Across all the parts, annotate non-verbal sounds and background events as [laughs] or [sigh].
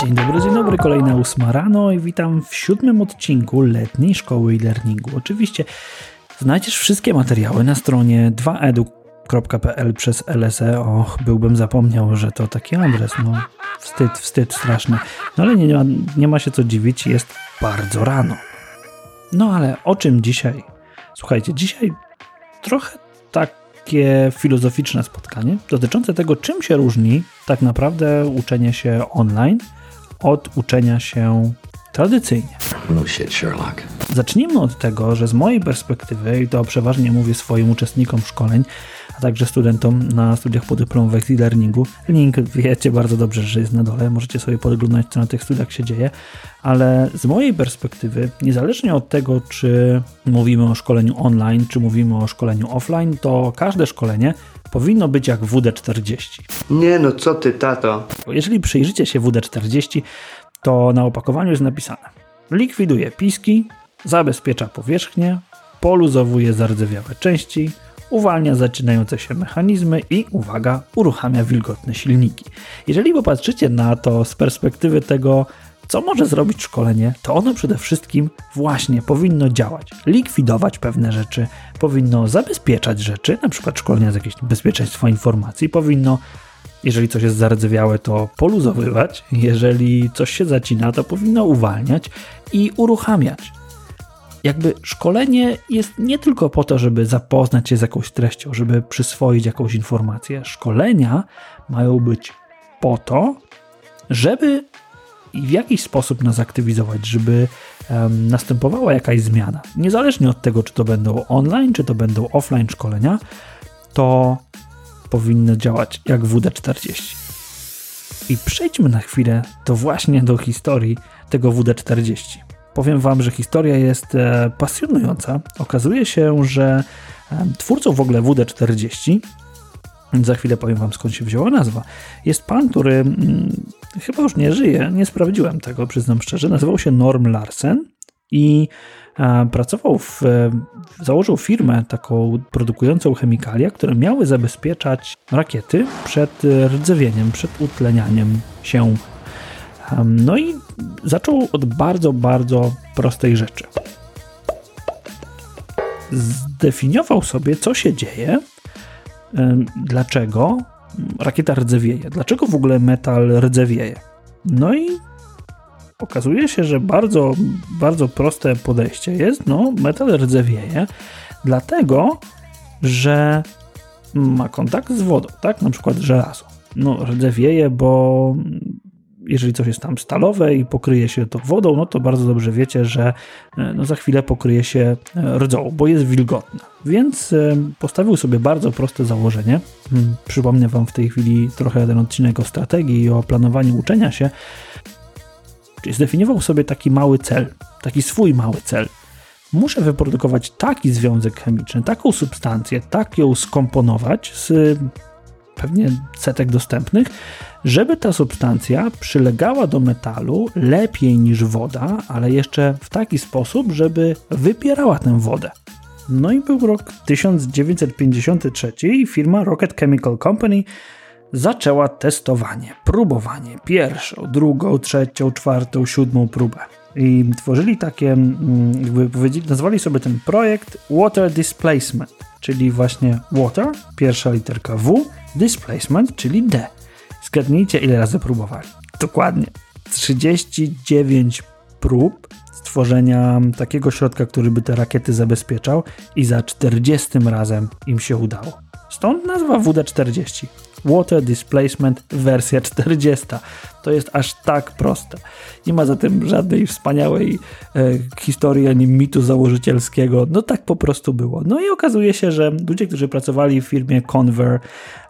Dzień dobry, dzień dobry, kolejna ósma rano i witam w siódmym odcinku letniej szkoły e-learningu. Oczywiście znajdziesz wszystkie materiały na stronie 2edu.pl przez LSE. Och, byłbym zapomniał, że to taki adres. No, wstyd, wstyd straszny. No ale nie, nie, ma, nie ma się co dziwić, jest bardzo rano. No ale o czym dzisiaj? Słuchajcie, dzisiaj trochę takie filozoficzne spotkanie dotyczące tego, czym się różni tak naprawdę uczenie się online od uczenia się tradycyjnie. No shit, Sherlock. Zacznijmy od tego, że z mojej perspektywy, i to przeważnie mówię swoim uczestnikom szkoleń, także studentom na studiach podyplomowych z e-learningu. Link wiecie bardzo dobrze, że jest na dole, możecie sobie podglądać, co na tych studiach się dzieje, ale z mojej perspektywy, niezależnie od tego, czy mówimy o szkoleniu online, czy mówimy o szkoleniu offline, to każde szkolenie powinno być jak WD-40. Nie no, co ty, tato? Jeżeli przyjrzycie się WD-40, to na opakowaniu jest napisane likwiduje piski, zabezpiecza powierzchnię, poluzowuje zardzewiałe części, uwalnia zaczynające się mechanizmy i, uwaga, uruchamia wilgotne silniki. Jeżeli popatrzycie na to z perspektywy tego, co może zrobić szkolenie, to ono przede wszystkim właśnie powinno działać, likwidować pewne rzeczy, powinno zabezpieczać rzeczy, na przykład szkolenia z jakiegoś bezpieczeństwa informacji, powinno jeżeli coś jest zardzewiałe, to poluzowywać, jeżeli coś się zacina, to powinno uwalniać i uruchamiać. Jakby szkolenie jest nie tylko po to, żeby zapoznać się z jakąś treścią, żeby przyswoić jakąś informację. Szkolenia mają być po to, żeby w jakiś sposób nas aktywizować, żeby um, następowała jakaś zmiana. Niezależnie od tego, czy to będą online, czy to będą offline szkolenia, to powinno działać jak WD-40. I przejdźmy na chwilę to właśnie do historii tego WD-40. Powiem Wam, że historia jest e, pasjonująca. Okazuje się, że e, twórcą w ogóle WD-40 za chwilę powiem Wam skąd się wzięła nazwa. Jest pan, który mm, chyba już nie żyje, nie sprawdziłem tego, przyznam szczerze. Nazywał się Norm Larsen i e, pracował w, założył firmę taką produkującą chemikalia, które miały zabezpieczać rakiety przed rdzewieniem, przed utlenianiem się. No i zaczął od bardzo, bardzo prostej rzeczy. Zdefiniował sobie, co się dzieje, dlaczego rakieta rdzewieje, dlaczego w ogóle metal rdzewieje. No i okazuje się, że bardzo, bardzo proste podejście jest, no metal rdzewieje, dlatego, że ma kontakt z wodą, tak? Na przykład żelazo. No, rdzewieje, bo jeżeli coś jest tam stalowe i pokryje się to wodą, no to bardzo dobrze wiecie, że e, no za chwilę pokryje się e, rdzą, bo jest wilgotna. Więc e, postawił sobie bardzo proste założenie. Hmm, przypomnę Wam w tej chwili trochę ten odcinek o strategii i o planowaniu uczenia się. Czyli zdefiniował sobie taki mały cel, taki swój mały cel. Muszę wyprodukować taki związek chemiczny, taką substancję, tak ją skomponować z pewnie setek dostępnych, żeby ta substancja przylegała do metalu lepiej niż woda, ale jeszcze w taki sposób, żeby wypierała tę wodę. No i był rok 1953 i firma Rocket Chemical Company zaczęła testowanie, próbowanie. Pierwszą, drugą, trzecią, czwartą, siódmą próbę. I tworzyli takie, mm, jakby powiedzieli, nazwali sobie ten projekt Water Displacement, czyli właśnie water, pierwsza literka W, displacement, czyli D. Zgadnijcie, ile razy próbowali. Dokładnie 39 prób stworzenia takiego środka, który by te rakiety zabezpieczał i za 40 razem im się udało. Stąd nazwa WD-40. Water Displacement wersja 40. To jest aż tak proste. Nie ma zatem żadnej wspaniałej e, historii ani mitu założycielskiego. No tak po prostu było. No i okazuje się, że ludzie, którzy pracowali w firmie Conver,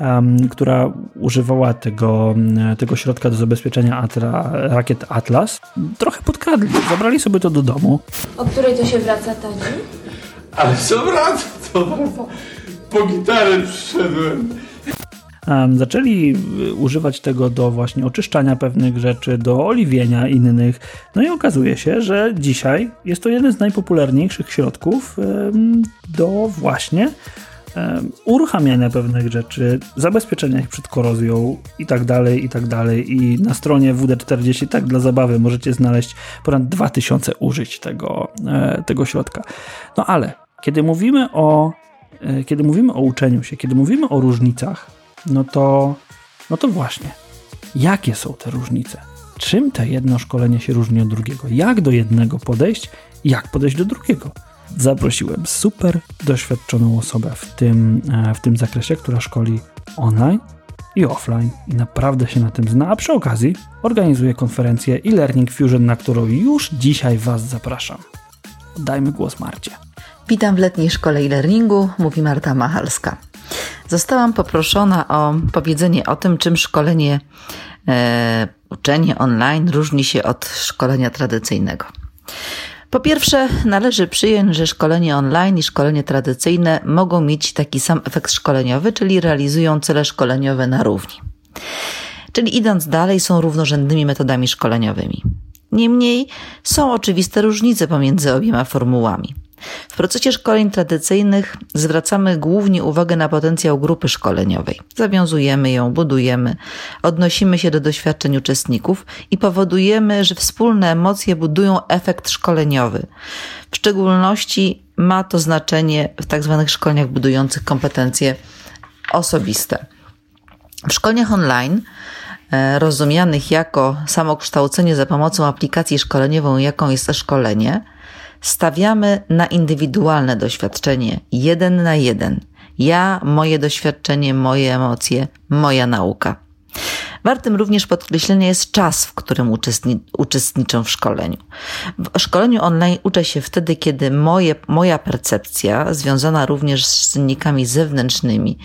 um, która używała tego, tego środka do zabezpieczenia atra, rakiet Atlas, trochę podkradli. Zabrali sobie to do domu. O której to się wraca, Tadzi? Ale co wraca, to wraca. Po gitarę przyszedłem. Zaczęli y, używać tego do właśnie oczyszczania pewnych rzeczy, do oliwienia innych. No i okazuje się, że dzisiaj jest to jeden z najpopularniejszych środków do właśnie uruchamiania pewnych rzeczy, zabezpieczenia ich przed korozją i tak dalej, i tak dalej. I na stronie WD40, tak dla zabawy, możecie znaleźć ponad 2000 użyć tego, e, tego środka. No ale kiedy mówimy o, e, kiedy mówimy o uczeniu się, kiedy mówimy o różnicach, no to, no to właśnie, jakie są te różnice? Czym to jedno szkolenie się różni od drugiego? Jak do jednego podejść? Jak podejść do drugiego? zaprosiłem super doświadczoną osobę w tym, e, w tym zakresie, która szkoli online i offline i naprawdę się na tym zna, a przy okazji organizuje konferencję e-Learning Fusion, na którą już dzisiaj Was zapraszam. Oddajmy głos Marcie. Witam w letniej szkole e-learningu, mówi Marta Machalska. Zostałam poproszona o powiedzenie o tym, czym szkolenie, e, uczenie online różni się od szkolenia tradycyjnego. Po pierwsze, należy przyjąć, że szkolenie online i szkolenie tradycyjne mogą mieć taki sam efekt szkoleniowy, czyli realizują cele szkoleniowe na równi. Czyli idąc dalej, są równorzędnymi metodami szkoleniowymi. Niemniej są oczywiste różnice pomiędzy obiema formułami. W procesie szkoleń tradycyjnych zwracamy głównie uwagę na potencjał grupy szkoleniowej. Zawiązujemy ją, budujemy, odnosimy się do doświadczeń uczestników i powodujemy, że wspólne emocje budują efekt szkoleniowy. W szczególności ma to znaczenie w tak zwanych szkoleniach budujących kompetencje osobiste. W szkoleniach online rozumianych jako samokształcenie za pomocą aplikacji szkoleniową, jaką jest szkolenie, stawiamy na indywidualne doświadczenie, jeden na jeden. Ja, moje doświadczenie, moje emocje, moja nauka. Wartym również podkreślenia jest czas, w którym uczestni uczestniczę w szkoleniu. W szkoleniu online uczę się wtedy, kiedy moje, moja percepcja, związana również z czynnikami zewnętrznymi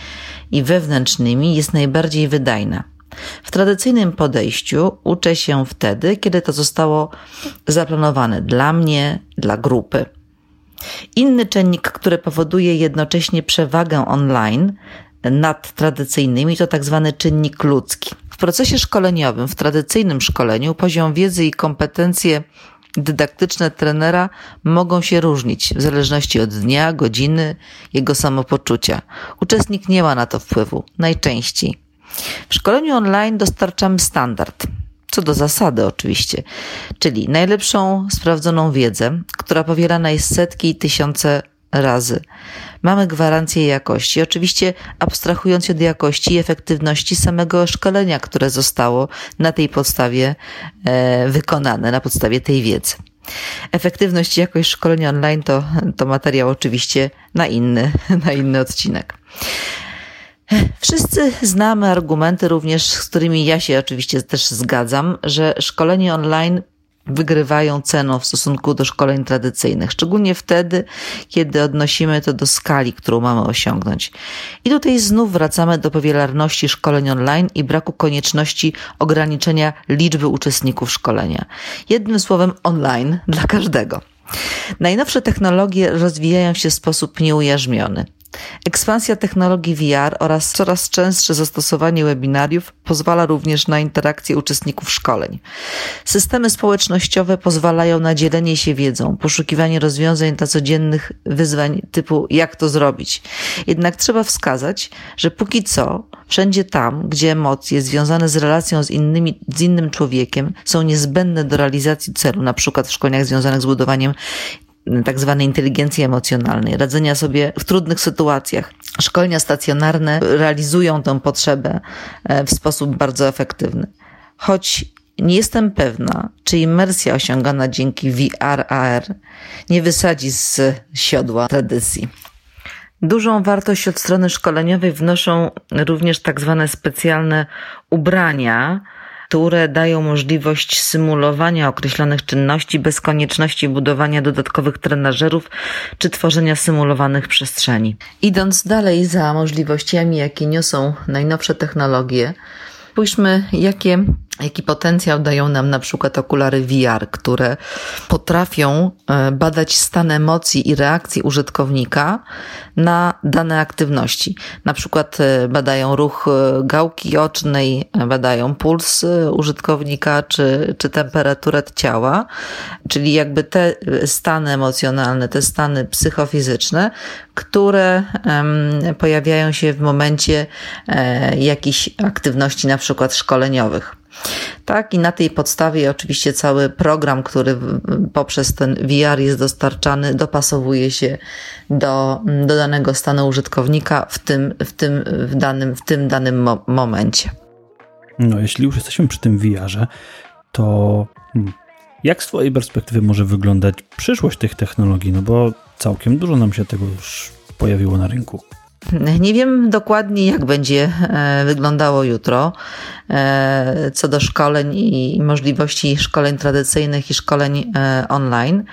i wewnętrznymi, jest najbardziej wydajna. W tradycyjnym podejściu uczę się wtedy, kiedy to zostało zaplanowane dla mnie, dla grupy. Inny czynnik, który powoduje jednocześnie przewagę online nad tradycyjnymi, to tak zwany czynnik ludzki. W procesie szkoleniowym, w tradycyjnym szkoleniu, poziom wiedzy i kompetencje dydaktyczne trenera mogą się różnić w zależności od dnia, godziny, jego samopoczucia. Uczestnik nie ma na to wpływu, najczęściej. W szkoleniu online dostarczamy standard, co do zasady oczywiście, czyli najlepszą sprawdzoną wiedzę, która powielana jest setki i tysiące razy. Mamy gwarancję jakości, oczywiście abstrahując od jakości i efektywności samego szkolenia, które zostało na tej podstawie e, wykonane, na podstawie tej wiedzy. Efektywność i jakość szkolenia online to, to materiał oczywiście na inny, [laughs] na inny odcinek. Wszyscy znamy argumenty również, z którymi ja się oczywiście też zgadzam, że szkolenie online wygrywają ceną w stosunku do szkoleń tradycyjnych, szczególnie wtedy, kiedy odnosimy to do skali, którą mamy osiągnąć. I tutaj znów wracamy do powielarności szkoleń online i braku konieczności ograniczenia liczby uczestników szkolenia. Jednym słowem online dla każdego. Najnowsze technologie rozwijają się w sposób nieujarzmiony. Ekspansja technologii VR oraz coraz częstsze zastosowanie webinariów pozwala również na interakcję uczestników szkoleń. Systemy społecznościowe pozwalają na dzielenie się wiedzą, poszukiwanie rozwiązań dla codziennych wyzwań typu jak to zrobić. Jednak trzeba wskazać, że póki co wszędzie tam, gdzie emocje związane z relacją z, innymi, z innym człowiekiem są niezbędne do realizacji celu, na przykład w szkoleniach związanych z budowaniem tak zwanej inteligencji emocjonalnej, radzenia sobie w trudnych sytuacjach. Szkolenia stacjonarne realizują tę potrzebę e, w sposób bardzo efektywny. Choć nie jestem pewna, czy imersja osiągana dzięki VR-AR nie wysadzi z siodła tradycji. Dużą wartość od strony szkoleniowej wnoszą również tak zwane specjalne ubrania, które dają możliwość symulowania określonych czynności bez konieczności budowania dodatkowych trenażerów czy tworzenia symulowanych przestrzeni. Idąc dalej za możliwościami, jakie niosą najnowsze technologie, spójrzmy, jakie Jaki potencjał dają nam na przykład okulary VR, które potrafią e, badać stan emocji i reakcji użytkownika na dane aktywności. Na przykład e, badają ruch e, gałki ocznej, badają puls użytkownika czy, czy temperaturę ciała, czyli jakby te stany emocjonalne, te stany psychofizyczne, które pojawiają się w momencie jakichś aktywności, na przykład szkoleniowych. Tak, i na tej podstawie oczywiście cały program, który poprzez ten VR jest dostarczany, dopasowuje się do, do danego stanu użytkownika w tym, w tym, w danym, w tym danym mo momencie. No, jeśli już jesteśmy przy tym VR-ze, to hmm, jak z Twojej perspektywy może wyglądać przyszłość tych technologii? No bo całkiem dużo nam się tego już pojawiło na rynku. Nie wiem dokładnie, jak będzie e, wyglądało jutro e, co do szkoleń i możliwości szkoleń tradycyjnych i szkoleń e, online.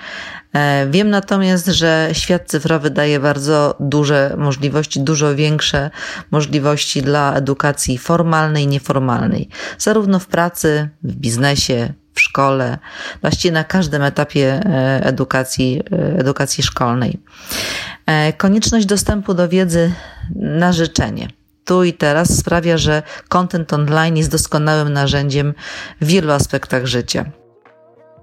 Wiem natomiast, że świat cyfrowy daje bardzo duże możliwości, dużo większe możliwości dla edukacji formalnej i nieformalnej, zarówno w pracy, w biznesie, w szkole, właściwie na każdym etapie edukacji, edukacji szkolnej. E, konieczność dostępu do wiedzy na życzenie. Tu i teraz sprawia, że content online jest doskonałym narzędziem w wielu aspektach życia.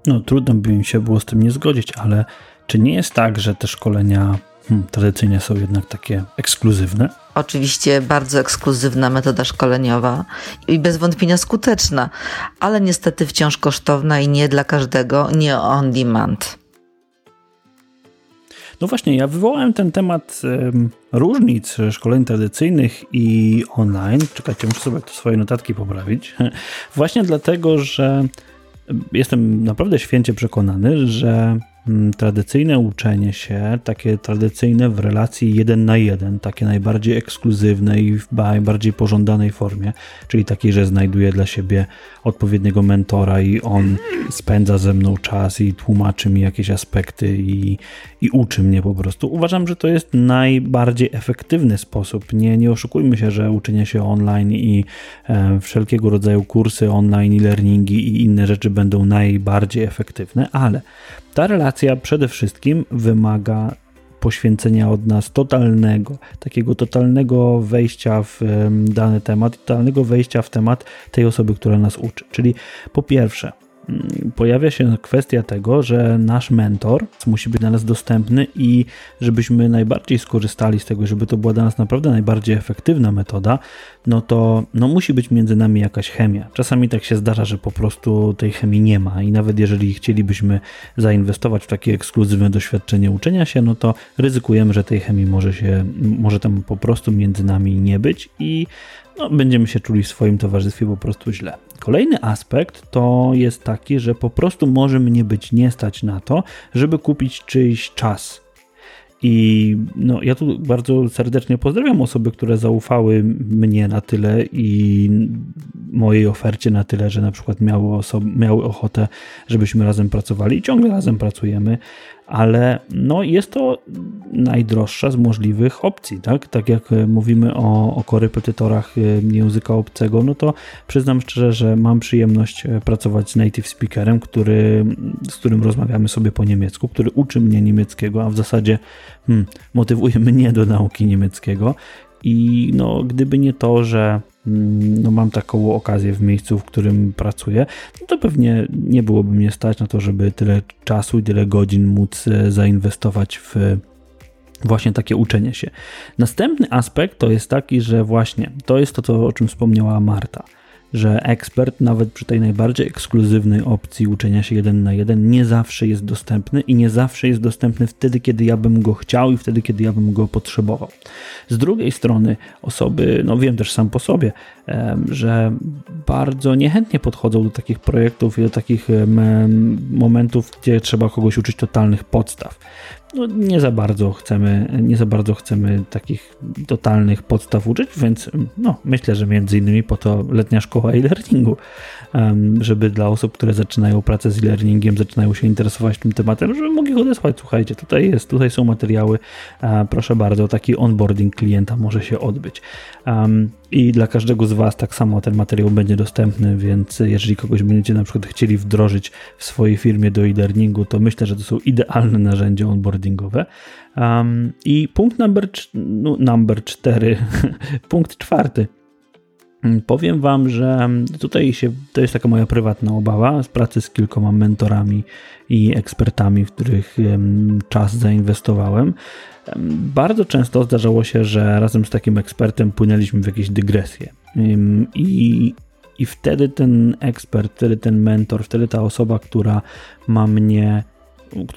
No, trudno by mi się było z tym nie zgodzić, ale czy nie jest tak, że te szkolenia hmm, tradycyjnie są jednak takie ekskluzywne? Oczywiście bardzo ekskluzywna metoda szkoleniowa i bez wątpienia skuteczna, ale niestety wciąż kosztowna i nie dla każdego, nie on demand. No właśnie, ja wywołałem ten temat um, różnic szkoleń tradycyjnych i online. Czekajcie, muszę sobie to swoje notatki poprawić. [laughs] Właśnie dlatego, że jestem naprawdę święcie przekonany, że tradycyjne uczenie się, takie tradycyjne w relacji jeden na jeden, takie najbardziej ekskluzywne i w najbardziej pożądanej formie, czyli takiej, że znajduję dla siebie odpowiedniego mentora i on spędza ze mną czas i tłumaczy mi jakieś aspekty i, i uczy mnie po prostu. Uważam, że to jest najbardziej efektywny sposób. Nie, nie oszukujmy się, że uczenie się online i e, wszelkiego rodzaju kursy online, e-learningi i inne rzeczy będą najbardziej efektywne, ale ta relacja przede wszystkim wymaga poświęcenia od nas totalnego, takiego totalnego wejścia w dany temat, totalnego wejścia w temat tej osoby, która nas uczy. Czyli po pierwsze, pojawia się kwestia tego, że nasz mentor musi być dla nas dostępny i żebyśmy najbardziej skorzystali z tego, żeby to była dla nas naprawdę najbardziej efektywna metoda, no to no musi być między nami jakaś chemia. Czasami tak się zdarza, że po prostu tej chemii nie ma i nawet jeżeli chcielibyśmy zainwestować w takie ekskluzywne doświadczenie uczenia się, no to ryzykujemy, że tej chemii może się, może tam po prostu między nami nie być i no, będziemy się czuli w swoim towarzystwie po prostu źle. Kolejny aspekt to jest taki, że po prostu może mnie być nie stać na to, żeby kupić czyjś czas. I no, ja tu bardzo serdecznie pozdrawiam osoby, które zaufały mnie na tyle i mojej ofercie na tyle, że na przykład miały, miały ochotę, żebyśmy razem pracowali i ciągle razem pracujemy, ale no, jest to najdroższa z możliwych opcji, tak? Tak jak e, mówimy o, o korepetytorach e, języka obcego, no to przyznam szczerze, że mam przyjemność e, pracować z native speakerem, który, z którym rozmawiamy sobie po niemiecku, który uczy mnie niemieckiego, a w zasadzie hmm, motywuje [laughs] mnie do nauki niemieckiego. I no, gdyby nie to, że no, mam taką okazję w miejscu, w którym pracuję, no to pewnie nie byłoby mnie stać na to, żeby tyle czasu i tyle godzin móc e, zainwestować w właśnie takie uczenie się. Następny aspekt to jest taki, że właśnie to jest to, to o czym wspomniała Marta że ekspert nawet przy tej najbardziej ekskluzywnej opcji uczenia się jeden na jeden nie zawsze jest dostępny i nie zawsze jest dostępny wtedy, kiedy ja bym go chciał i wtedy, kiedy ja bym go potrzebował. Z drugiej strony osoby, no wiem też sam po sobie, że bardzo niechętnie podchodzą do takich projektów i do takich momentów, gdzie trzeba kogoś uczyć totalnych podstaw no, nie za bardzo chcemy, nie za bardzo chcemy takich totalnych podstaw uczyć, więc no, myślę, że między innymi po to letnia szkoła e-learningu, żeby dla osób, które zaczynają pracę z e-learningiem, zaczynają się interesować tym tematem, żeby mogli go odesłać. Słuchajcie, tutaj jest, tutaj są materiały, proszę bardzo, taki onboarding klienta może się odbyć. I dla każdego z Was tak samo ten materiał będzie dostępny, więc jeżeli kogoś będziecie na przykład chcieli wdrożyć w swojej firmie do e-learningu, to myślę, że to są idealne narzędzia onboardingowe. Um, I punkt number, no, number 4, [laughs] punkt czwarty. Powiem Wam, że tutaj się, to jest taka moja prywatna obawa z pracy z kilkoma mentorami i ekspertami, w których czas zainwestowałem. Bardzo często zdarzało się, że razem z takim ekspertem płynęliśmy w jakieś dygresje. I, I wtedy ten ekspert, wtedy ten mentor, wtedy ta osoba, która ma mnie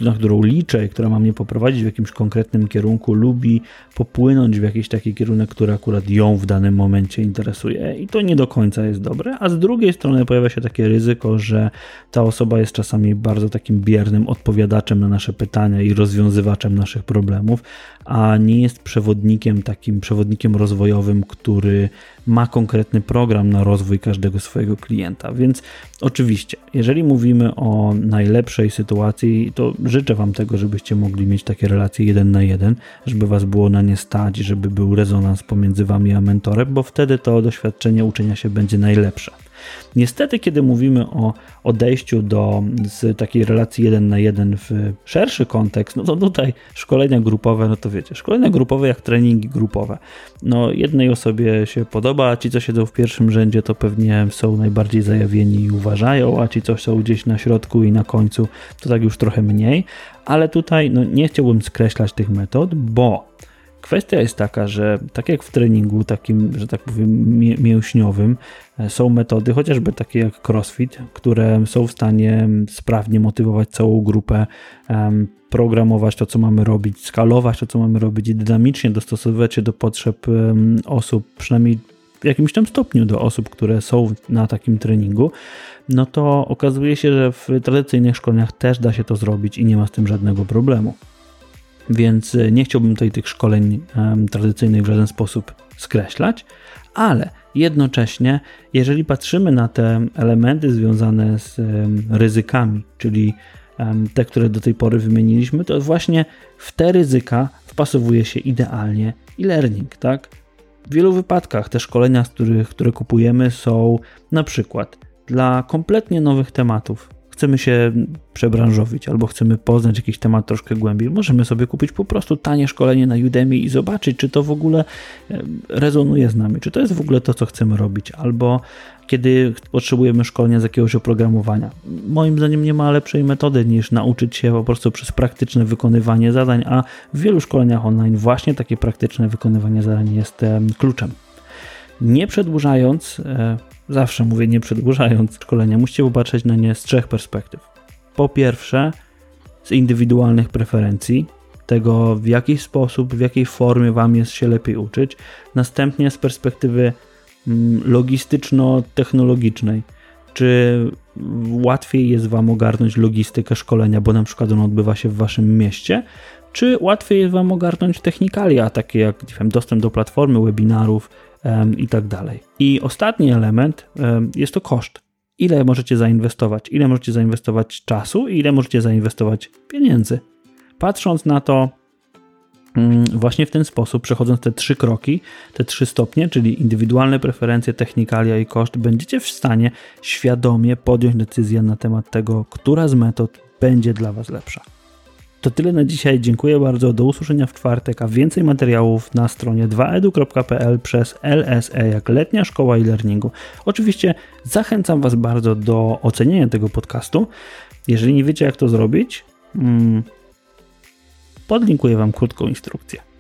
na którą liczę i która ma mnie poprowadzić w jakimś konkretnym kierunku, lubi popłynąć w jakiś taki kierunek, który akurat ją w danym momencie interesuje. I to nie do końca jest dobre, a z drugiej strony pojawia się takie ryzyko, że ta osoba jest czasami bardzo takim biernym odpowiadaczem na nasze pytania i rozwiązywaczem naszych problemów, a nie jest przewodnikiem, takim przewodnikiem rozwojowym, który ma konkretny program na rozwój każdego swojego klienta. Więc oczywiście, jeżeli mówimy o najlepszej sytuacji, to życzę Wam tego, żebyście mogli mieć takie relacje jeden na jeden, żeby Was było na nie stać, żeby był rezonans pomiędzy Wami a mentorem, bo wtedy to doświadczenie uczenia się będzie najlepsze. Niestety, kiedy mówimy o odejściu do z takiej relacji jeden na jeden w szerszy kontekst, no to tutaj szkolenia grupowe, no to wiecie, szkolenia grupowe jak treningi grupowe. No jednej osobie się podoba, a ci, co siedzą w pierwszym rzędzie, to pewnie są najbardziej zajawieni i uważają, a ci, co są gdzieś na środku i na końcu, to tak już trochę mniej. Ale tutaj no, nie chciałbym skreślać tych metod, bo Kwestia jest taka, że tak jak w treningu takim, że tak powiem, mięśniowym, e, są metody, chociażby takie jak CrossFit, które są w stanie sprawnie motywować całą grupę, programować to, co mamy robić, skalować to, co mamy robić i dynamicznie dostosowywać się do potrzeb osób, przynajmniej w jakimś tam stopniu do osób, które są na takim treningu, no to okazuje się, że w tradycyjnych szkoleniach też da się to zrobić i nie ma z tym żadnego problemu. Więc e, nie chciałbym tutaj tych szkoleń tradycyjnych w żaden sposób skreślać, ale jednocześnie, jeżeli patrzymy na te elementy związane z ryzykami, czyli te, które do tej pory wymieniliśmy, to właśnie w te ryzyka wpasowuje się idealnie e-learning, tak? W wielu wypadkach te szkolenia, z których, które kupujemy, są na przykład dla kompletnie nowych tematów, chcemy się przebranżowić albo chcemy poznać jakiś temat troszkę głębiej, możemy sobie kupić po prostu tanie szkolenie na Udemy i zobaczyć, czy to w ogóle e, rezonuje z nami, czy to jest w ogóle to, co chcemy robić, albo kiedy potrzebujemy szkolenia z jakiegoś oprogramowania. Moim zdaniem nie ma lepszej metody niż nauczyć się po prostu przez praktyczne wykonywanie zadań, a w wielu szkoleniach online właśnie takie praktyczne wykonywanie zadań jest kluczem. Nie przedłużając, e, zawsze mówię nie przedłużając szkolenia, musicie popatrzeć na nie z trzech perspektyw. Po pierwsze, z indywidualnych preferencji, tego w jaki sposób, w jakiej formie Wam jest się lepiej uczyć. Następnie z perspektywy mm, logistyczno-technologicznej. Czy łatwiej jest Wam ogarnąć logistykę szkolenia, bo na przykład ono odbywa się w Waszym mieście, czy łatwiej jest Wam ogarnąć technikalia, takie jak wiem, dostęp do platformy, webinarów, i tak dalej. I ostatni element jest to koszt. Ile możecie zainwestować? Ile możecie zainwestować czasu i ile możecie zainwestować pieniędzy? Patrząc na to mm, właśnie w ten sposób, przechodząc te trzy kroki, te trzy stopnie, czyli indywidualne preferencje, technikalia i koszt, będziecie w stanie świadomie podjąć decyzję na temat tego, która z metod będzie dla Was lepsza. To tyle na dzisiaj. Dziękuję bardzo. Do usłyszenia w czwartek, a więcej materiałów na stronie 2edu.pl przez LSE jak Letnia Szkoła e-Learningu. Oczywiście zachęcam Was bardzo do ocenienia tego podcastu. Jeżeli nie wiecie jak to zrobić, mm, podlinkuję Wam krótką instrukcję.